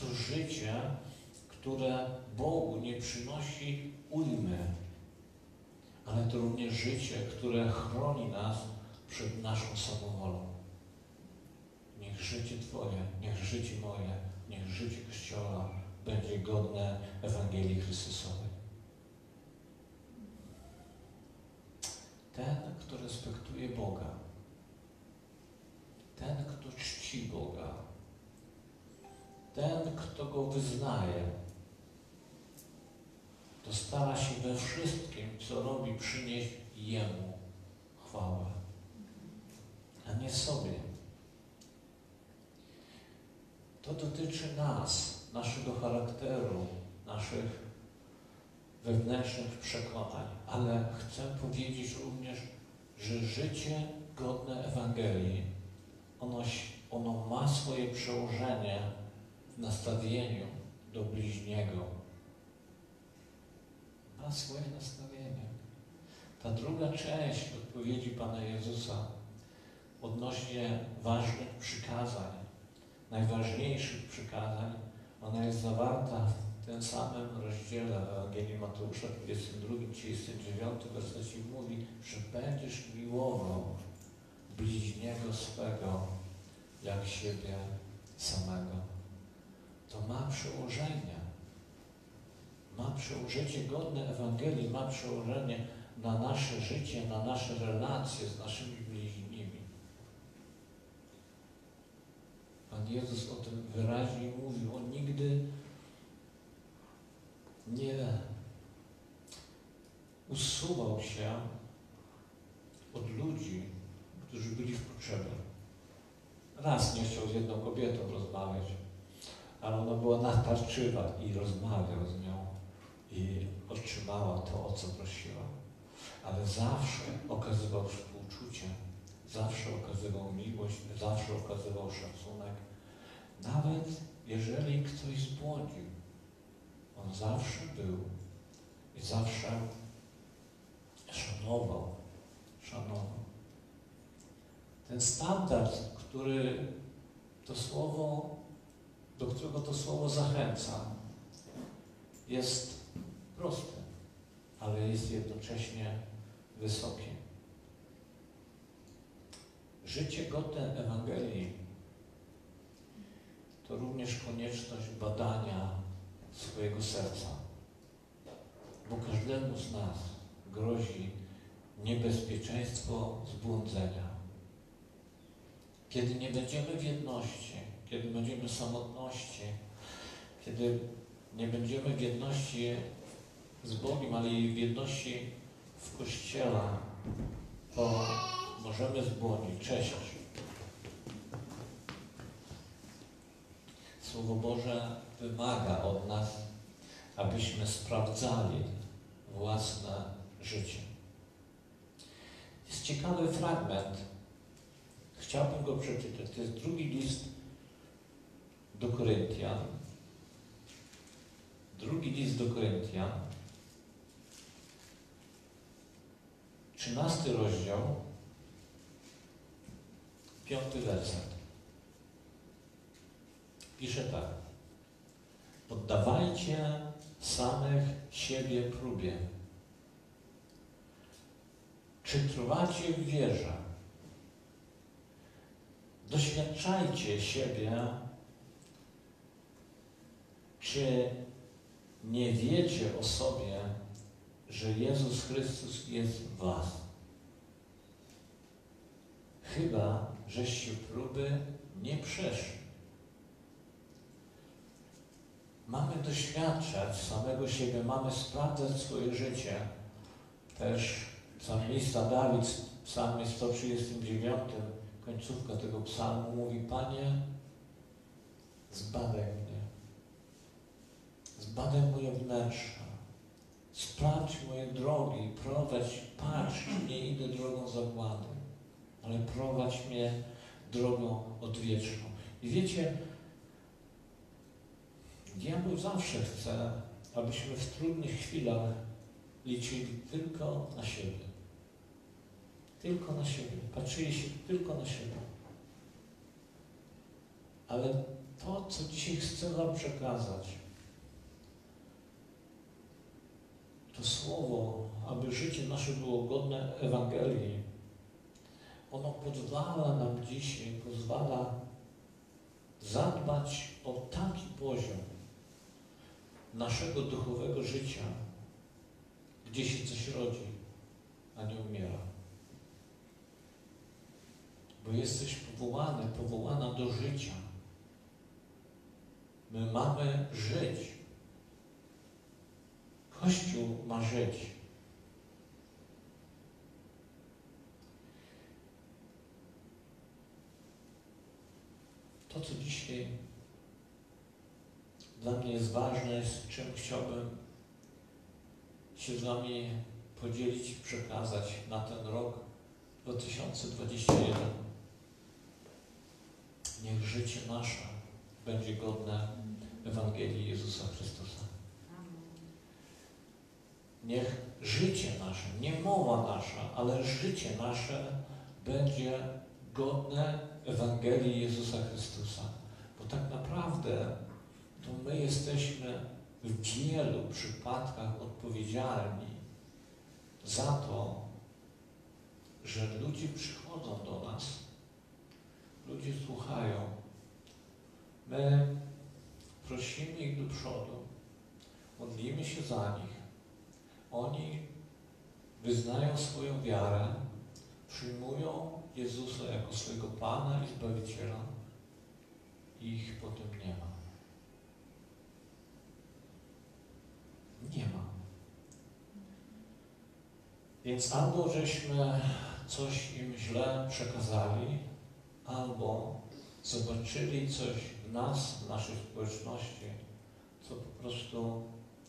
A: To życie, które Bogu nie przynosi ujmy, ale to również życie, które chroni nas przed naszą samowolą. Niech życie Twoje, niech życie moje, niech życie Kościoła będzie godne Ewangelii Chrystusowej. Ten, kto respektuje Boga, ten, kto czci Boga, ten, kto Go wyznaje, to stara się we wszystkim, co robi, przynieść Jemu chwałę, a nie sobie. To dotyczy nas, naszego charakteru, naszych wewnętrznych przekonań, ale chcę powiedzieć również, że życie godne Ewangelii, ono, ono ma swoje przełożenie nastawieniu do bliźniego. Ma swoje nastawienie. Ta druga część odpowiedzi Pana Jezusa odnośnie ważnych przykazań, najważniejszych przykazań, ona jest zawarta w tym samym rozdziale Ewangelii Mateusza 22, 39 wersecie mówi, że będziesz miłował bliźniego swego jak siebie samego. To ma przełożenie. Ma przełożenie godne Ewangelii, ma przełożenie na nasze życie, na nasze relacje z naszymi bliźnimi. Pan Jezus o tym wyraźnie mówił. On nigdy nie usuwał się od ludzi, którzy byli w potrzebie. Raz nie chciał z jedną kobietą rozmawiać, ale ona była natarczywa i rozmawiał z nią i otrzymała to, o co prosiła. Ale zawsze okazywał współczucie, zawsze okazywał miłość, zawsze okazywał szacunek. Nawet jeżeli ktoś zbłądził, on zawsze był i zawsze szanował, szanował. Ten standard, który to słowo, do którego to słowo zachęca, jest prosty, ale jest jednocześnie wysoki. Życie godne Ewangelii to również konieczność badania swojego serca, bo każdemu z nas grozi niebezpieczeństwo zbłądzenia. Kiedy nie będziemy w jedności, kiedy będziemy samotności, kiedy nie będziemy w jedności z Bogiem, ale i w jedności w Kościele, to możemy zbłądzić. Cześć. Słowo Boże wymaga od nas, abyśmy sprawdzali własne życie. Jest ciekawy fragment. Chciałbym go przeczytać. To jest drugi list do Koryntian. Drugi list do Koryntian. Trzynasty rozdział. Piąty werset. Pisze tak. Poddawajcie samych siebie próbie. Czy trwacie w wierze? Doświadczajcie siebie, czy nie wiecie o sobie, że Jezus Chrystus jest w Was. Chyba, żeście próby nie przeszli. Mamy doświadczać samego siebie, mamy sprawdzać swoje życie. Też psalmista Dawid w psalmie 139, końcówka tego psalmu mówi, Panie, zbadaj mnie. Zbadaj moje wnętrze. Sprawdź moje drogi, prowadź, patrz, nie idę drogą zagłady, ale prowadź mnie drogą odwieczną. I wiecie, diabeł zawsze chce, abyśmy w trudnych chwilach liczyli tylko na siebie. Tylko na siebie. Patrzyli się tylko na siebie. Ale to, co dzisiaj chcę Wam przekazać, to słowo, aby życie nasze było godne Ewangelii, ono pozwala nam dzisiaj, pozwala zadbać o taki poziom naszego duchowego życia, gdzie się coś rodzi, a nie umiera. Bo jesteś powołany, powołana do życia. My mamy żyć. Kościół ma żyć. To, co dzisiaj dla mnie jest ważne, z czym chciałbym się z Wami podzielić przekazać na ten rok 2021. Niech życie nasze będzie godne Ewangelii Jezusa Chrystusa. Niech życie nasze, nie mowa nasza, ale życie nasze będzie godne Ewangelii Jezusa Chrystusa. Bo tak naprawdę to my jesteśmy w wielu przypadkach odpowiedzialni za to, że ludzie przychodzą do nas, ludzie słuchają. My prosimy ich do przodu, modlimy się za nich. Oni wyznają swoją wiarę, przyjmują Jezusa jako swojego Pana i Zbawiciela i ich potem nie ma. Nie ma. Więc albo żeśmy coś im źle przekazali, albo zobaczyli coś w nas, w naszej społeczności, co po prostu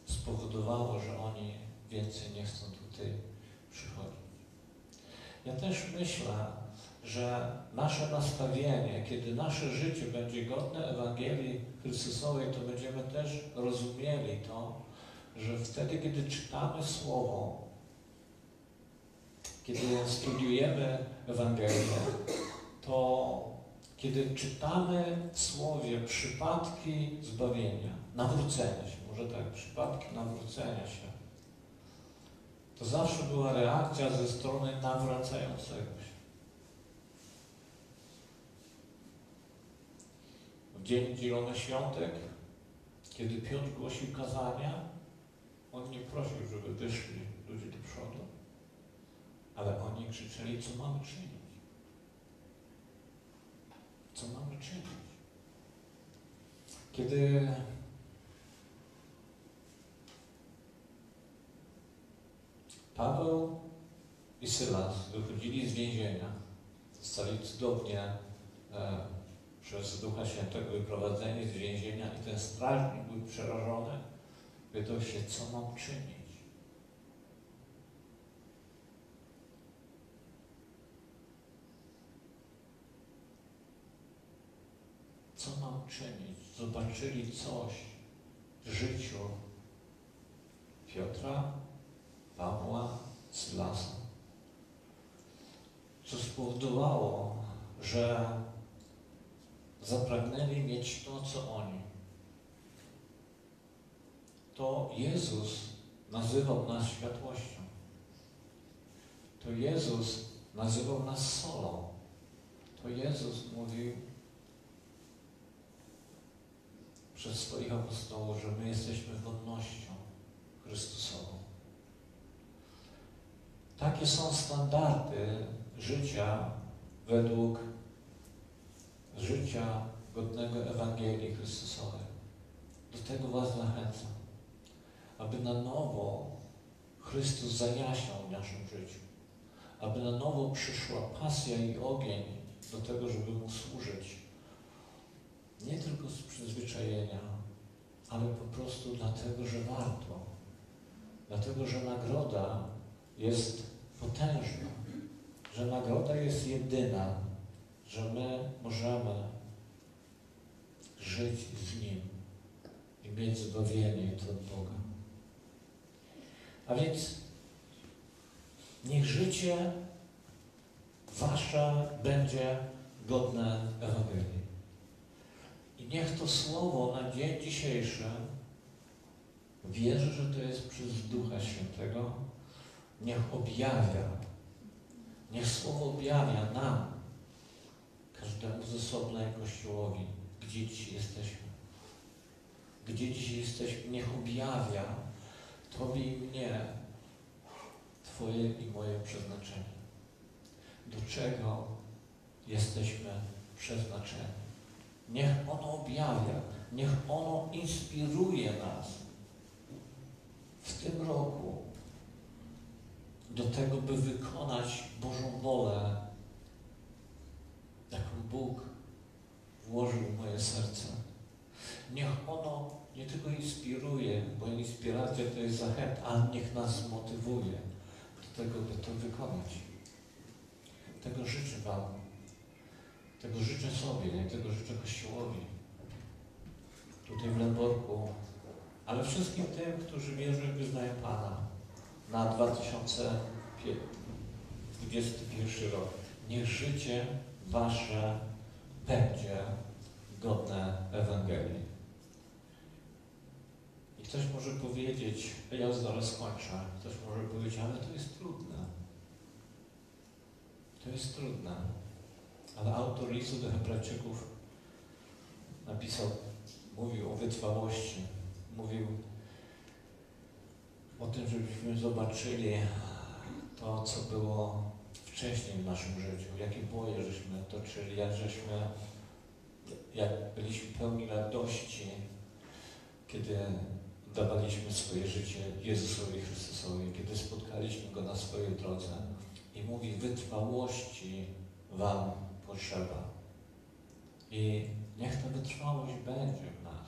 A: spowodowało, że oni więcej nie chcą tutaj przychodzić. Ja też myślę, że nasze nastawienie, kiedy nasze życie będzie godne Ewangelii Chrystusowej, to będziemy też rozumieli to, że wtedy, kiedy czytamy Słowo, kiedy studiujemy Ewangelię, to kiedy czytamy w Słowie przypadki zbawienia, nawrócenia się, może tak, przypadki nawrócenia się, to zawsze była reakcja ze strony nawracającego się. W Dzień Zielonych Świątek, kiedy Piotr głosił kazania, on nie prosił, żeby wyszli ludzie do przodu, ale oni krzyczeli, co mamy czynić. Co mamy czynić? Kiedy Paweł i Sylas wychodzili z więzienia, zostali cudownie e, przez Ducha Świętego wyprowadzeni z więzienia i ten strażnik był przerażony, pytał się, co mam czynić. Co mam czynić? Zobaczyli coś w życiu Piotra, Pawła, Sylasa, co spowodowało, że zapragnęli mieć to, co oni. To Jezus nazywał nas światłością. To Jezus nazywał nas solą. To Jezus mówił przez swoich apostołów, że my jesteśmy godnością Chrystusową. Takie są standardy życia według życia godnego Ewangelii Chrystusowej. Do tego Was zachęcam, aby na nowo Chrystus zajaśniał w naszym życiu, aby na nowo przyszła pasja i ogień do tego, żeby Mu służyć. Nie tylko z przyzwyczajenia, ale po prostu dlatego, że warto. Dlatego, że nagroda jest potężna, że nagroda jest jedyna, że my możemy żyć z Nim i mieć zbawienie od Boga. A więc niech życie Wasze będzie godne Ewangelii. I niech to słowo na dzień dzisiejszy wierzę, że to jest przez Ducha Świętego, niech objawia, niech słowo objawia nam, każdemu z osobna i Kościołowi, gdzie dzisiaj jesteśmy. Gdzie dzisiaj jesteśmy, niech objawia Tobie i mnie Twoje i moje przeznaczenie. Do czego jesteśmy przeznaczeni. Niech ono objawia, niech ono inspiruje nas w tym roku do tego, by wykonać Bożą wolę, jaką Bóg włożył w moje serce. Niech ono nie tylko inspiruje, bo inspiracja to jest zachęta, ale niech nas motywuje do tego, by to wykonać. Tego życzę Wam. Tego życzę sobie, tego życzę Kościołowi. Tutaj w Lemborku, ale wszystkim tym, którzy wierzą i wyznają Pana na 2021 rok. Niech życie Wasze będzie godne Ewangelii. I ktoś może powiedzieć, ja zaraz kończę, ktoś może powiedzieć, ale to jest trudne. To jest trudne. Ale autor listu do Hebrajczyków napisał, mówił o wytrwałości, mówił o tym, żebyśmy zobaczyli to, co było wcześniej w naszym życiu, jakie boje żeśmy toczyli, jak żeśmy, jak byliśmy pełni radości, kiedy dawaliśmy swoje życie Jezusowi Chrystusowi, kiedy spotkaliśmy Go na swojej drodze. I mówi, wytrwałości Wam potrzeba. I niech ta wytrwałość będzie w nas,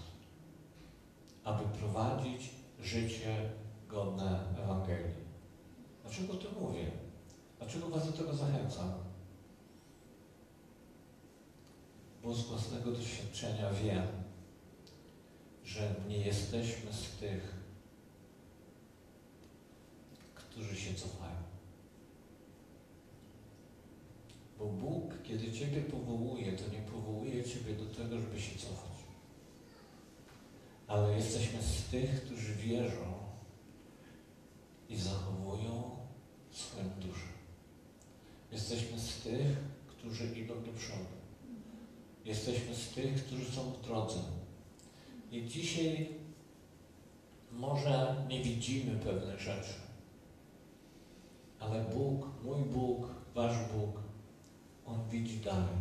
A: aby prowadzić życie godne Ewangelii. Dlaczego to mówię? Dlaczego Was do tego zachęcam? Bo z własnego doświadczenia wiem, że nie jesteśmy z tych, którzy się cofają. Bo Bóg, kiedy Ciebie powołuje, to nie powołuje Ciebie do tego, żeby się cofać. Ale jesteśmy z tych, którzy wierzą i zachowują swoją duszę. Jesteśmy z tych, którzy idą do przodu. Jesteśmy z tych, którzy są w drodze. I dzisiaj może nie widzimy pewnych rzeczy, ale Bóg, mój Bóg, Wasz Bóg, On widzi dalej.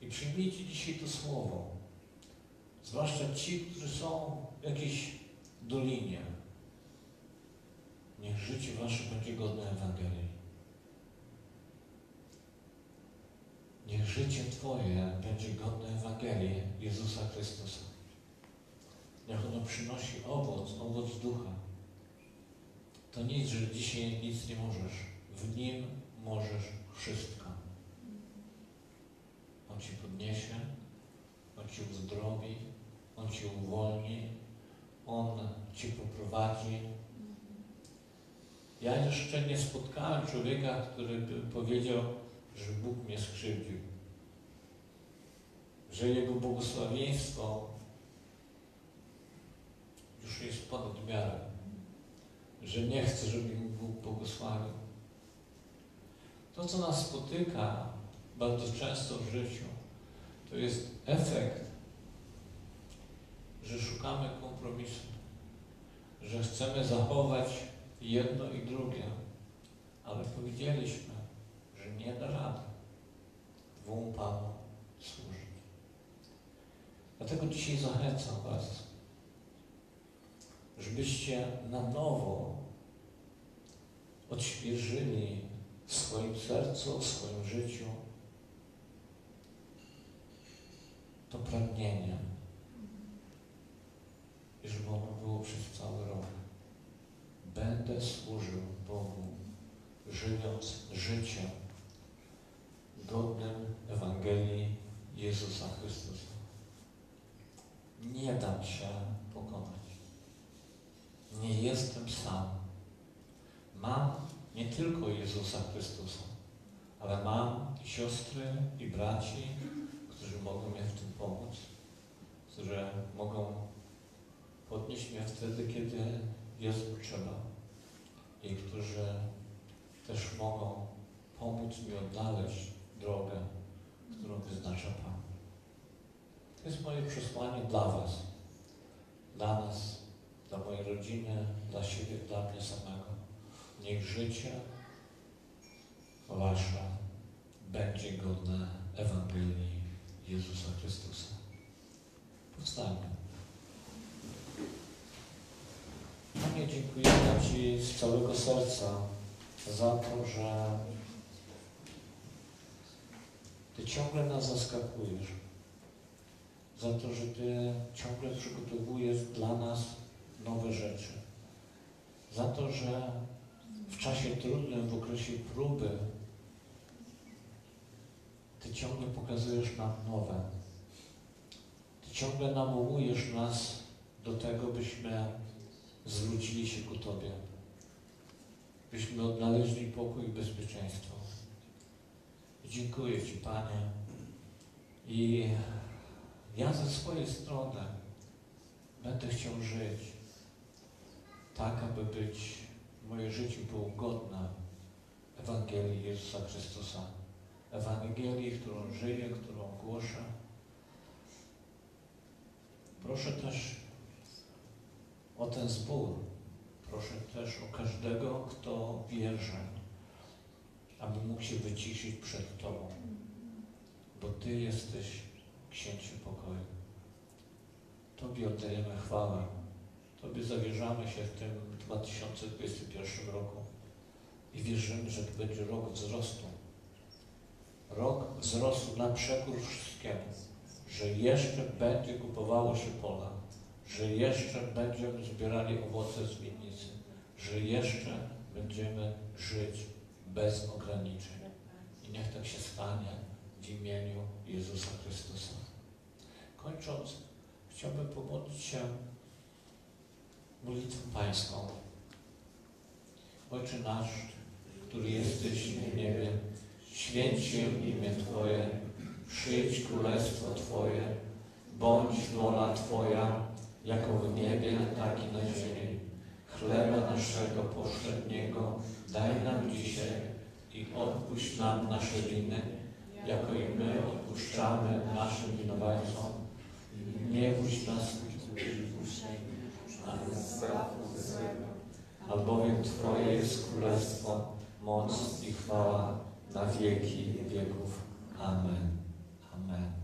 A: I przyjmijcie dzisiaj to słowo, zwłaszcza ci, którzy są w jakiejś dolinie. Niech życie Wasze będzie godne Ewangelii. Niech życie Twoje będzie godne Ewangelii Jezusa Chrystusa. Niech ono przynosi owoc, owoc ducha. To nic, że dzisiaj nic nie możesz. W Nim możesz wszystko. On Ci podniesie, On Ci uzdrowi, On Ci uwolni, On Ci poprowadzi. Ja jeszcze nie spotkałem człowieka, który by powiedział, że Bóg mnie skrzywdził. Że Jego błogosławieństwo już jest ponad miarę. Że nie chce, żeby mu Bóg błogosławił. To, co nas spotyka bardzo często w życiu, to jest efekt, że szukamy kompromisu, że chcemy zachować jedno i drugie, ale powiedzieliśmy, że nie da rady dwóm Panom służyć. Dlatego dzisiaj zachęcam Was, żebyście na nowo odświeżyli w swoim sercu, w swoim życiu to pragnienie i żeby ono było przez cały rok. Będę służył Bogu, żyjąc życiem godnym Ewangelii Jezusa Chrystusa. Nie dam się pokonać. Nie jestem sam. Mam nie tylko Jezusa Chrystusa, ale mam i siostry, i braci, którzy mogą mi w tym pomóc, którzy mogą podnieść mnie wtedy, kiedy jest potrzeba i którzy też mogą pomóc mi odnaleźć drogę, którą wyznacza Pan. To jest moje przesłanie dla Was, dla nas, dla mojej rodziny, dla siebie, dla mnie samego. Niech życie Wasze będzie godne Ewangelii Jezusa Chrystusa. Powstańmy. Panie, dziękujemy Ci z całego serca za to, że Ty ciągle nas zaskakujesz. za to, że Ty ciągle przygotowujesz dla nas nowe rzeczy. Za to, że w czasie trudnym, w okresie próby, Ty ciągle pokazujesz nam nowe. Ty ciągle nawołujesz nas do tego, byśmy zwrócili się ku Tobie. Byśmy odnaleźli pokój i bezpieczeństwo. Dziękuję Ci, Panie. I ja ze swojej strony będę chciał żyć tak, aby być, moje życie było godne Ewangelii Jezusa Chrystusa. Ewangelii, którą żyję, którą głoszę. Proszę też o ten zbór. Proszę też o każdego, kto wierzy, aby mógł się wyciszyć przed Tobą, bo Ty jesteś księciem pokoju. Tobie oddajemy chwałę. Tobie zawierzamy się w tym 2021 roku i wierzymy, że to będzie rok wzrostu. Rok wzrostu na przekór wszystkiemu, że jeszcze będzie kupowało się pola, że jeszcze będziemy zbierali owoce z winnicy, że jeszcze będziemy żyć bez ograniczeń. I niech tak się stanie w imieniu Jezusa Chrystusa. Kończąc, chciałbym pomodlić się modlitwą Pańską. Ojcze nasz, który jesteś w niebie, święć się imię Twoje, przyjdź królestwo Twoje, bądź wola Twoja, jako w niebie, tak i na ziemi. Chleba naszego powszedniego daj nam dzisiaj i odpuść nam nasze winy, jako i my odpuszczamy naszym winowajcom. Nie wódź nas ale zbaw. Albowiem Twoje jest królestwo, moc i chwała na wieki wieków. Amen. Amen.